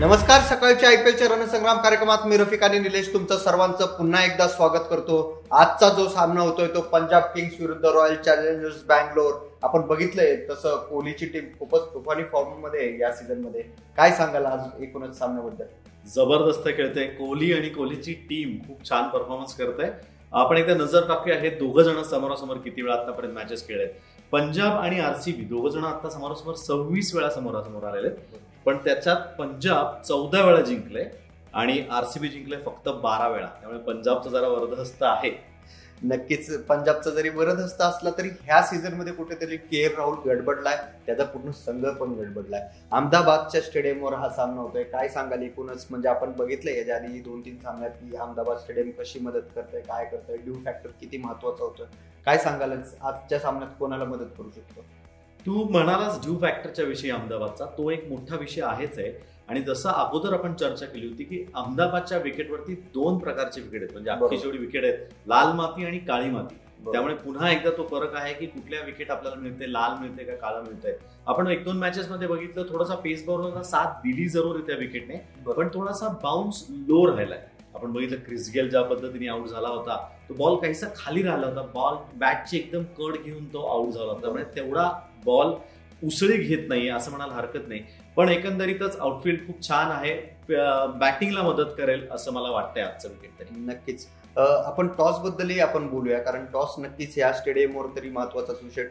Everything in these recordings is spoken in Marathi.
नमस्कार सकाळच्या आयपीएलच्या रणसंग्राम कार्यक्रमात मी रफिक आणि निलेश तुमचं सर्वांचं पुन्हा एकदा स्वागत करतो. आजचा जो सामना होतोय तो पंजाब किंग्स विरुद्ध रॉयल चॅलेंजर्स बँगलोर. आपण बघितलंय तसं कोहलीची टीम खूपच तुफानी फॉर्ममध्ये आहे या सीझनमध्ये. काय सांगाल आज एकूणच सामन्याबद्दल? जबरदस्त खेळते कोहली आणि कोहलीची टीम खूप छान परफॉर्मन्स करते आपण एकदा नजर टाकूया हे दोघं जण समोरासमोर किती वेळा आतापर्यंत मॅचेस खेळले पंजाब आणि आरसीबी दोघं जण आता समोरासमोर सव्वीस वेळा समोरासमोर आलेले आहेत. पण त्याच्यात पंजाब चौदा वेळा जिंकले आणि आरसीबी जिंकले फक्त बारा वेळा. त्यामुळे पंजाबचं जरा वरदहस्त आहे. नक्कीच पंजाबचा जरी बरदस्त असला तरी ह्या सीझनमध्ये कुठेतरी के एल राहुल गडबडलाय. त्याचा पूर्ण संघ पण गडबडलाय. अहमदाबादच्या स्टेडियमवर हा सामना होतोय. काय सांगाल एकूणच? म्हणजे आपण बघितलंय याच्या आधी दोन तीन सामन्यात की अहमदाबाद स्टेडियम कशी मदत करतंय काय करतंय ड्यू फॅक्टर किती महत्त्वाचा होतोय. काय सांगाल आजच्या सामन्यात कोणाला मदत करू शकतो? तू म्हणालास ड्यू फॅक्टरच्या विषयी अहमदाबादचा. तो एक मोठा विषय आहेच आहे. आणि जसं अगोदर आपण चर्चा केली होती की अहमदाबादच्या विकेटवरती दोन प्रकारचे विकेट आहेत. म्हणजे अख्खी बरोबर. जेवढी विकेट आहेत लाल माती आणि काळी माती. त्यामुळे पुन्हा एकदा तो फरक आहे की कुठल्या विकेट आपल्याला मिळते लाल मिळते का काळं मिळतंय. आपण एक दोन मॅचेस मध्ये बघितलं थोडासा पेस बॉलरला साथ दिली जरूर त्या विकेटने. पण थोडासा बाउन्स लो राहिलाय आपण बघितलं क्रिस गेल ज्या पद्धतीने आउट झाला होता तो बॉल काहीसा खाली राहिला होता. बॉल बॅटची एकदम कड घेऊन तो आउट झाला होता. त्यामुळे तेवढा बॉल उसळी घेत नाहीये असं म्हणायला हरकत नाही. पण एकंदरीतच आउटफील्ड खूप छान आहे. बॅटिंगला मदत करेल असं मला वाटतंय आजचं विकेट तरी. नक्कीच. आपण टॉस बद्दलही आपण बोलूया कारण टॉस नक्कीच या स्टेडियमवर तरी महत्वाचाच विषय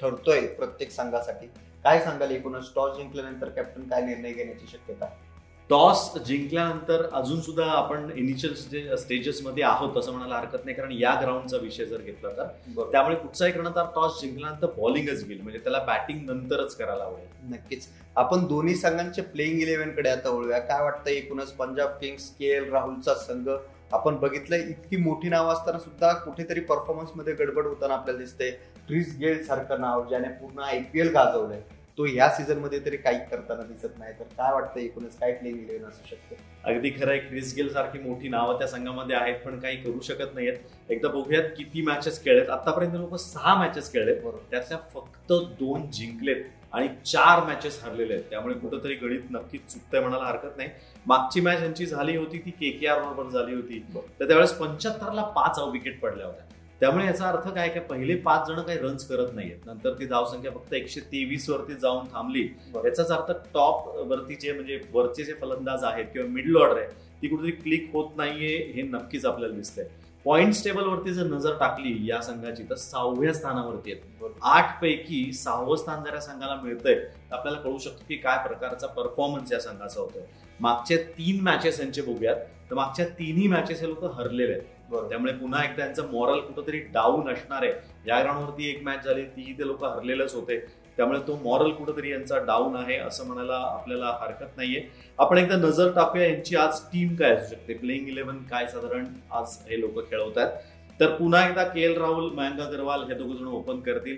ठरतोय प्रत्येक संघासाठी. काय सांगाल एकूणच? टॉस जिंकल्यानंतर कॅप्टन काय निर्णय घेण्याची शक्यता? आहे? टॉस जिंकल्यानंतर अजून सुद्धा आपण इनिशियल स्टेजेस मध्ये आहोत असं म्हणायला हरकत नाही कारण या ग्राउंडचा विषय जर घेतला तर. त्यामुळे कुठचाही कर्णधार टॉस जिंकल्यानंतर बॉलिंगच घेईल म्हणजे त्याला बॅटिंग नंतरच करायला आवडेल. नक्कीच. आपण दोन्ही संघांचे प्लेइंग इलेव्हनकडे आता वळूया. काय वाटतं एकूणच पंजाब किंग्स के एल राहुलचा संघ? आपण बघितलंय इतकी मोठी नाव असताना सुद्धा कुठेतरी परफॉर्मन्समध्ये गडबड होताना आपल्याला दिसते क्रिस गेल सारखं नाव ज्याने पूर्ण आयपीएल गाजवलंय. तो ह्या सीझनमध्ये तरी काही करताना दिसत नाही. तर काय वाटतं एकूणच? काय प्लेइंग इलेव्हन असू शकतं? अगदी खरं आहे. क्रिस गेल सारखी मोठी नावं त्या संघामध्ये आहेत पण काही करू शकत नाहीयेत. एकदा बघूयात किती मॅचेस खेळलेत. आतापर्यंत लोक सहा मॅचेस खेळलेत. बरोबर. त्यातल्या फक्त दोन जिंकलेत आणि चार मॅचेस हरलेले आहेत. त्यामुळे कुठंतरी गणित नक्कीच चुकतंय म्हणायला हरकत नाही. मागची मॅच यांची झाली होती ती के के आर बरोबर झाली होती. तर त्यावेळेस पंच्याहत्तरला पाच विकेट पडल्या होत्या. त्यामुळे याचा अर्थ काय की पहिले पाच जण काही रन्स करत नाहीयेत. नंतर ती धावसंख्या फक्त एकशे तेवीस वरती जाऊन थांबली. याचाच अर्थ टॉप वरती जे म्हणजे वरचे जे फलंदाज आहेत किंवा मिडल ऑर्डर आहे ती कुठेतरी क्लिक होत नाहीये हे नक्कीच आपल्याला दिसतंय. पॉइंट्स टेबल वरती जर नजर टाकली या संघाची तर सहाव्या स्थानावरती आहेत. आठ पैकी सहावं स्थान जर या संघाला मिळतंय तर आपल्याला कळू शकतो की काय प्रकारचा परफॉर्मन्स या संघाचा होतोय. मागच्या तीन मॅचेस यांचे बघूयात. तर मागच्या तिन्ही मॅचेस हे लोक हरलेले आहेत. त्यामुळे पुन्हा एकदा यांचं मॉरल कुठंतरी डाऊन असणार आहे. या ग्राउंडवरती एक मॅच झाली तीही ते लोक हरलेलेच होते. त्यामुळे तो मॉरल कुठंतरी यांचा डाऊन आहे असं म्हणायला आपल्याला हरकत नाहीये. आपण एकदा नजर टाकूया यांची आज टीम काय असू शकते. प्लेइंग इलेव्हन काय साधारण आज हे लोक खेळवत आहेत तर पुन्हा एकदा के एल राहुल मयंक अगरवाल हे दोघं जण ओपन करतील.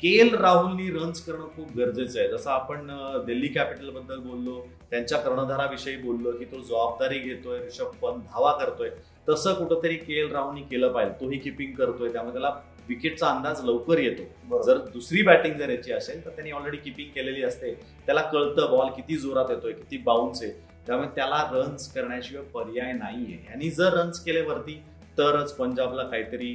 के एल राहुलनी रन्स करणं खूप गरजेचं आहे. जसं आपण दिल्ली कॅपिटलबद्दल बोललो त्यांच्या कर्णधाराविषयी बोललो की तो जबाबदारी घेतोय ऋषभ पंत धावा करतोय. तसं कुठंतरी के एल राहुलनी केलं पाहिजे. तोही किपिंग करतोय. त्यामुळे त्याला विकेटचा अंदाज लवकर येतो. जर दुसरी बॅटिंग जर याची असेल तर त्यांनी ऑलरेडी किपिंग केलेली असते. त्याला कळतं बॉल किती जोरात येतोय किती बाउन्स आहे. त्यामुळे त्याला रन्स करण्याशिवाय पर्याय नाहीये. आणि जर रन्स केले वरती तरच पंजाबला काहीतरी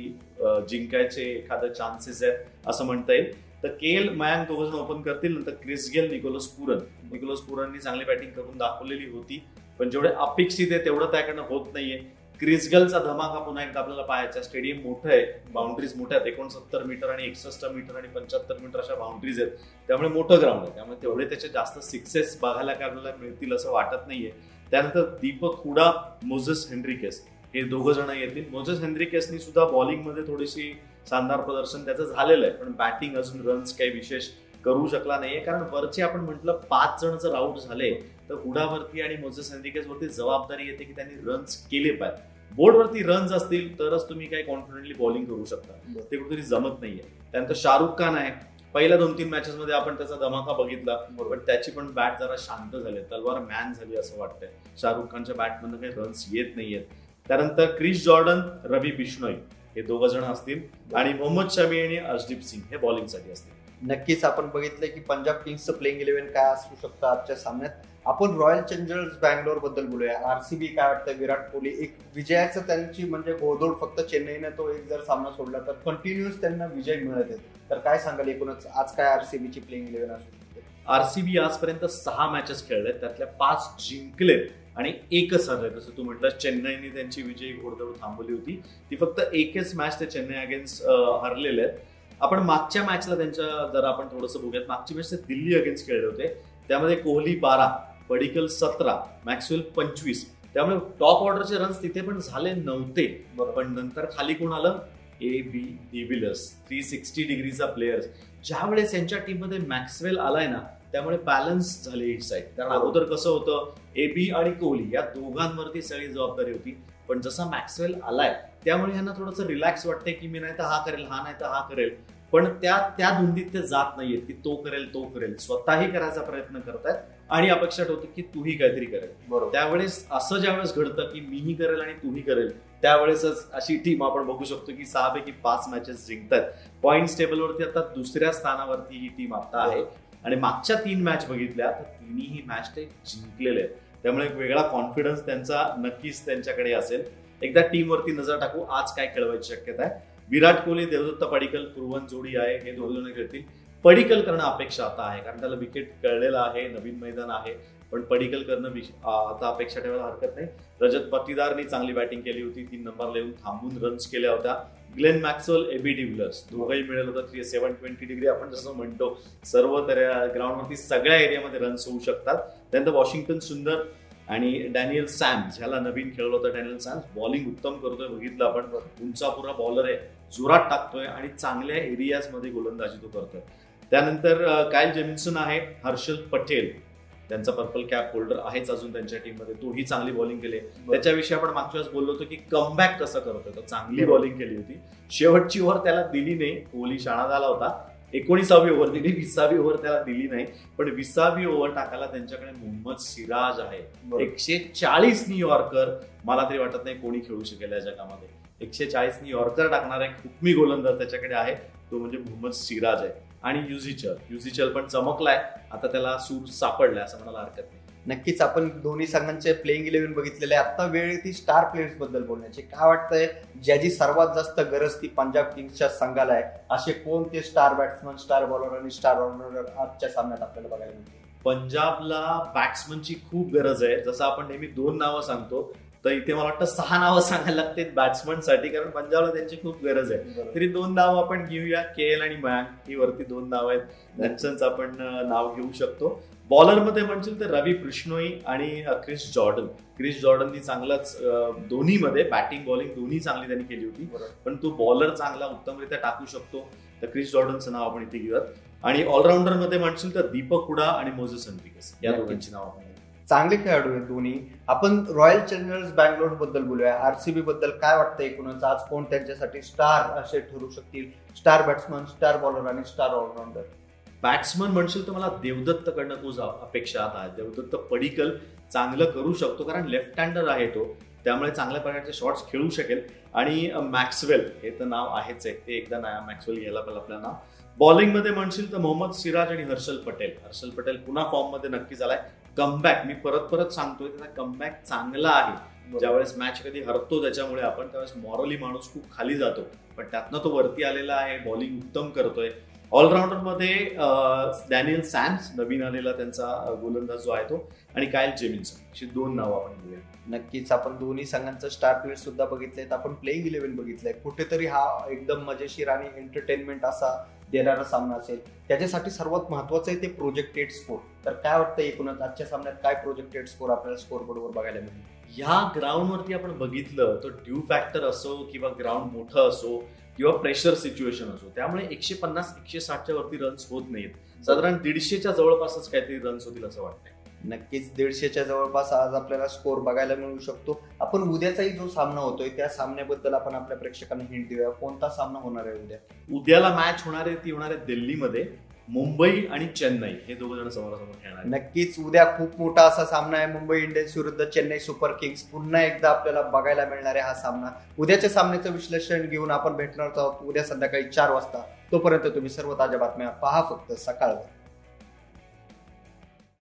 जिंकायचे एखादं चान्सेस आहेत असं म्हणता येईल. तर केल मयांक दोघ जण ओपन करतील. नंतर Chris Gayle Nicholas Pooran. Nicolas पुरननी चांगली बॅटिंग करून दाखवलेली होती. पण जेवढे अपेक्षित आहे तेवढं त्याकडनं होत नाहीये. क्रिसगलचा धमाका पुन्हा एकदा आपल्याला पाहायचा. स्टेडियम मोठं आहे बाउंड्रीज मोठ्या आहेत. एकोणसत्तर मीटर आणि एकसष्ट मीटर आणि पंच्याहत्तर मीटर अशा बाउंड्रीज आहेत. त्यामुळे मोठं ग्राउंड आहे. त्यामुळे तेवढे त्याचे जास्त सिक्सेस बघायला काय आपल्याला मिळतील असं वाटत नाहीये. त्यानंतर दीपक हुडा मोझस हेनरिकेस हे दोघं जण येतील. मोझस हेनरिकेसनी सुद्धा बॉलिंगमध्ये थोडीशी शानदार प्रदर्शन त्याचं झालेलं आहे. पण बॅटिंग अजून रन्स काही विशेष करू शकला नाहीये. कारण वरचे आपण म्हटलं पाच जण जर आउट झाले तर हुडावरती आणि मोझस हेनरिकेस वरती जबाबदारी येते की त्यांनी रन्स केले पाहिजे. बोर्डवरती रन्स असतील तरच तुम्ही काही कॉन्फिडेंटली बॉलिंग करू शकता. ते कुठेतरी जमत नाहीये. त्यानंतर शाहरुख खान आहे. पहिल्या दोन तीन मॅचेस मध्ये आपण त्याचा धमाका बघितला पण त्याची पण बॅट जरा शांत झाली तलवार मॅन झाली असं वाटतंय. शाहरुख खानच्या बॅटमधनं काही रन्स येत नाहीयेत. त्यानंतर क्रिस जॉर्डन रवी बिश्नोई हे दोघं जण असतील आणि मोहम्मद शमी आणि अर्शदीप सिंग हे बॉलिंगसाठी असतील. नक्कीच आपण बघितलं की पंजाब किंग्सचं प्लेइंग इलेव्हन काय असू शकतं आजच्या सामन्यात. आपण रॉयल चॅलेंजर्स बँगलोरबद्दल बोलूया. आरसीबी काय वाटतं विराट कोहली एक विजयाचं त्यांची म्हणजे गोदोड फक्त चेन्नईने तो एक जर सामना सोडला तर कंटिन्युअस त्यांना विजय मिळत आहेत तर काय सांगाल एकूणच? आज काय आरसीबीची प्लेइंग इलेव्हन असू शकते? आरसीबी आजपर्यंत सहा मॅचेस खेळले त्यातल्या पाच जिंकले आणि एकच हरले जसं तू म्हटलं चेन्नईने त्यांची विजयी घोडदौड थांबवली होती. ती फक्त एकच मॅच ते चेन्नई अगेन्स्ट हरलेले आहेत. आपण मागच्या मॅचला त्यांच्या जर आपण थोडंसं बघूयात. मागची मॅच ते दिल्ली अगेन्स्ट खेळले होते. त्यामध्ये कोहली बारा पडिकल सतरा मॅक्सवेल पंचवीस. त्यामुळे टॉप ऑर्डरचे रन्स तिथे पण झाले नव्हते. पण नंतर खाली कोण आलं? A B de Villiers three sixty डिग्रीचा प्लेयर्स ज्यावेळेस यांच्या टीममध्ये मॅक्सवेल आलाय ना त्यामुळे बॅलन्स झाले ही साईड कारण अगोदर कसं होतं ए बी आणि कोहली या दोघांवरती सगळी जबाबदारी होती. पण जसा मॅक्सवेल आलाय त्यामुळे यांना थोडंसं रिलॅक्स वाटतंय की मी नाही तर हा करेल हा नाही तर हा करेल. पण त्या त्या धुंदीत ते जात नाहीयेत की तो करेल तो करेल. स्वतःही करायचा प्रयत्न करतायत आणि अपेक्षा ठेवतो की तूही काहीतरी करेल. बरोबर. त्यावेळेस असं ज्यावेळेस घडतं की मीही करेल आणि तूही करेल त्यावेळेसच अशी टीम आपण बघू शकतो की सहा पैकी पाच मॅचेस जिंकतात पॉइंट टेबलवरती आता दुसऱ्या स्थानावरती ही टीम आता आहे. आणि मागच्या तीन मॅच बघितल्या तर तिन्ही मॅच ते जिंकलेले आहेत. त्यामुळे एक वेगळा कॉन्फिडन्स त्यांचा नक्कीच त्यांच्याकडे असेल. एकदा टीमवरती नजर टाकू आज काय खेळवायची शक्यता आहे. विराट कोहली देवदत्त पडिकल कुरुवन जोडी आहे हे दोन जण खेळतील. पडिकल करणं अपेक्षा आता आहे कारण त्याला विकेट कळलेलं आहे नवीन मैदान आहे. पण पडिकल करणं आता अपेक्षा ठेवायला हरकत नाही. रजत पटीदारनी चांगली बॅटिंग केली होती तीन नंबरला येऊन थांबून रन्स केल्या होत्या. ग्लेन मॅक्सवेल एबी डिव्हिलर्स दोघंही मिळेल होतं थ्री सेव्हन ट्वेंटी डिग्री आपण जसं म्हणतो सर्व तर ग्राउंडवरती सगळ्या एरियामध्ये रन्स होऊ शकतात. त्यानंतर वॉशिंग्टन सुंदर आणि डॅनियल सॅम्स ह्याला नवीन खेळलो होता डॅनियल सॅम्स बॉलिंग उत्तम करतोय. बघितलं आपण. उंचापुरा बॉलर आहे. जोरात टाकतोय आणि चांगल्या एरियाजमध्ये गोलंदाजी तो करतोय. त्यानंतर कायल जेमिन्सन आहे. हर्षल पटेल. त्यांचा पर्पल कॅप होल्डर आहेच अजून त्यांच्या टीममध्ये तोही चांगली बॉलिंग केली. त्याच्याविषयी आपण मागच्या वेळेस बोललो होतो की कमबॅक कसं करतोय तर चांगली बॉलिंग केली होती. शेवटची ओव्हर त्याला दिली नाही. कोहली शाणा झाला होता. एकोणीसावी ओव्हर दिली विसावी ओव्हर त्याला दिली नाही. पण विसावी ओव्हर टाकायला त्यांच्याकडे मोहम्मद सिराज आहे. एकशे चाळीस न्यूयॉर्कर मला तरी वाटत नाही कोणी खेळू शकेल या जगामध्ये. एकशे चाळीस न्यूयॉर्कर टाकणारा एक हुकमी गोलंदाज त्याच्याकडे आहे. तो म्हणजे मोहम्मद सिराज आहे. आणि युझिचल. युझिचल पण चमकलाय. आता त्याला सूर सापडलाय असं म्हणायला हरकत नाही. नक्कीच आपण दोन्ही संघांचे प्लेइंग इलेव्हन बघितलेले आहे. आता वेळ ती स्टार प्लेयर्सबद्दल बोलण्याची. काय वाटतंय? ज्याची सर्वात जास्त गरज ती पंजाब किंग्सच्या संघाला आहे. असे कोणते स्टार बॅट्समन स्टार बॉलर आणि स्टार ऑलराऊंडर आजच्या सामन्यात आपल्याला बघायला मिळतील? पंजाबला बॅट्समनची खूप गरज आहे. जसं आपण नेहमी दोन नावं सांगतो. तर इथे मला वाटतं सहा नावं सांगायला लागतील बॅट्समनसाठी कारण पंजाबला त्यांची खूप गरज आहे. तरी दोन नावं आपण घेऊया. के एल आणि मॅक ही वरती दोन नाव आहेत. त्यांचंच आपण नाव घेऊ शकतो. बॉलरमध्ये म्हणशील तर रवी कृष्णोई आणि क्रिस जॉर्डन क्रिस जॉर्डननी चांगलाच दोन्हीमध्ये बॅटिंग बॉलिंग दोन्ही चांगली त्यांनी केली होती. पण तो बॉलर चांगला उत्तमरित्या टाकू शकतो. तर क्रिस जॉर्डनचं नाव आपण इथे घेऊयात. आणि ऑलराऊंडरमध्ये म्हणशील तर दीपक हुडा आणि मोझेस एन्रिकेस या. दोघांची नाव आपण. चांगले खेळाडू आहेत दोन्ही. आपण रॉयल चॅलेंजर्स बँगलोरबद्दल बोलूया. आरसीबी बद्दल काय वाटतं एकूणच आज कोण त्यांच्यासाठी स्टार असे ठरू शकतील? स्टार बॅट्समन स्टार बॉलर आणि स्टार ऑलराऊंडर बॅट्समन म्हणशील तर मला देवदत्त कडनं खूप अपेक्षा आहे. देवदत्त पडिकल चांगलं करू शकतो कारण लेफ्ट हँडर आहे तो. त्यामुळे चांगल्या प्रकारचे शॉट्स खेळू शकेल. आणि मॅक्सवेल हे तर नाव आहेच आहे. ते एकदा ना मॅक्सवेल घ्यायला पाहिजे आपल्याला बॉलिंगमध्ये म्हणशील तर मोहम्मद सिराज आणि हर्षल पटेल. हर्षल पटेल पुन्हा फॉर्ममध्ये नक्की झालाय. कमबॅक मी परत परत सांगतोय त्याचा कमबॅक चांगला आहे. ज्यावेळेस मॅच कधी हरतो त्याच्यामुळे आपण त्यावेळेस मॉरली माणूस खूप खाली जातो. पण त्यातनं तो वरती आलेला आहे बॉलिंग उत्तम करतोय. ऑलराऊंडरमध्ये डॅनियल सॅम्स नवीन आलेला त्यांचा गोलंदाज जो आहे तो आणि कायल जेमिन्सन अशी दोन नावं आपण घेऊया. नक्कीच. आपण दोन्ही संघांचं स्टार प्लेयर सुद्धा बघितलेत. आपण प्लेइंग इलेव्हन बघितलंय. कुठेतरी हा एकदम मजेशीर आणि एंटरटेनमेंट असा देणारा सामना असेल त्याच्यासाठी सर्वात महत्वाचं आहे ते प्रोजेक्टेड स्कोर तर काय वाटतं एकूणच? आजच्या सामन्यात काय प्रोजेक्टेड स्कोर आपल्याला स्कोर बोर्डवर बघायला मिळेल? ह्या ग्राउंडवरती आपण बघितलं तर ड्यू फॅक्टर असो किंवा ग्राउंड मोठं असो किंवा प्रेशर सिच्युएशन असो त्यामुळे एकशे पन्नास एकशे साठच्या वरती रन्स होत नाहीत. साधारण दीडशेच्या जवळपासच काहीतरी रन्स होतील असं वाटतंय. नक्कीच दीडशेच्या जवळपास आज आपल्याला स्कोर बघायला मिळू शकतो. आपण उद्याचाही जो सामना होतोय त्या सामन्याबद्दल आपण आपल्या प्रेक्षकांना हिंट देऊया. कोणता सामना होणार आहे उद्या? उद्याला मॅच होणार आहे ती होणार आहे दिल्लीमध्ये. मुंबई आणि चेन्नई. हे दोघ जण समोरासमोर खेळणार. नक्कीच उद्या खूप मोठा असा सामना आहे. मुंबई इंडियन्स विरुद्ध चेन्नई सुपर किंग्स. पुन्हा एकदा आपल्याला बघायला मिळणार आहे हा सामना. उद्याच्या सामन्याचं विश्लेषण घेऊन आपण भेटणार आहोत उद्या संध्याकाळी चार वाजता. तोपर्यंत तुम्ही सर्व ताज्या बातम्या पहा फक्त सकाळवर.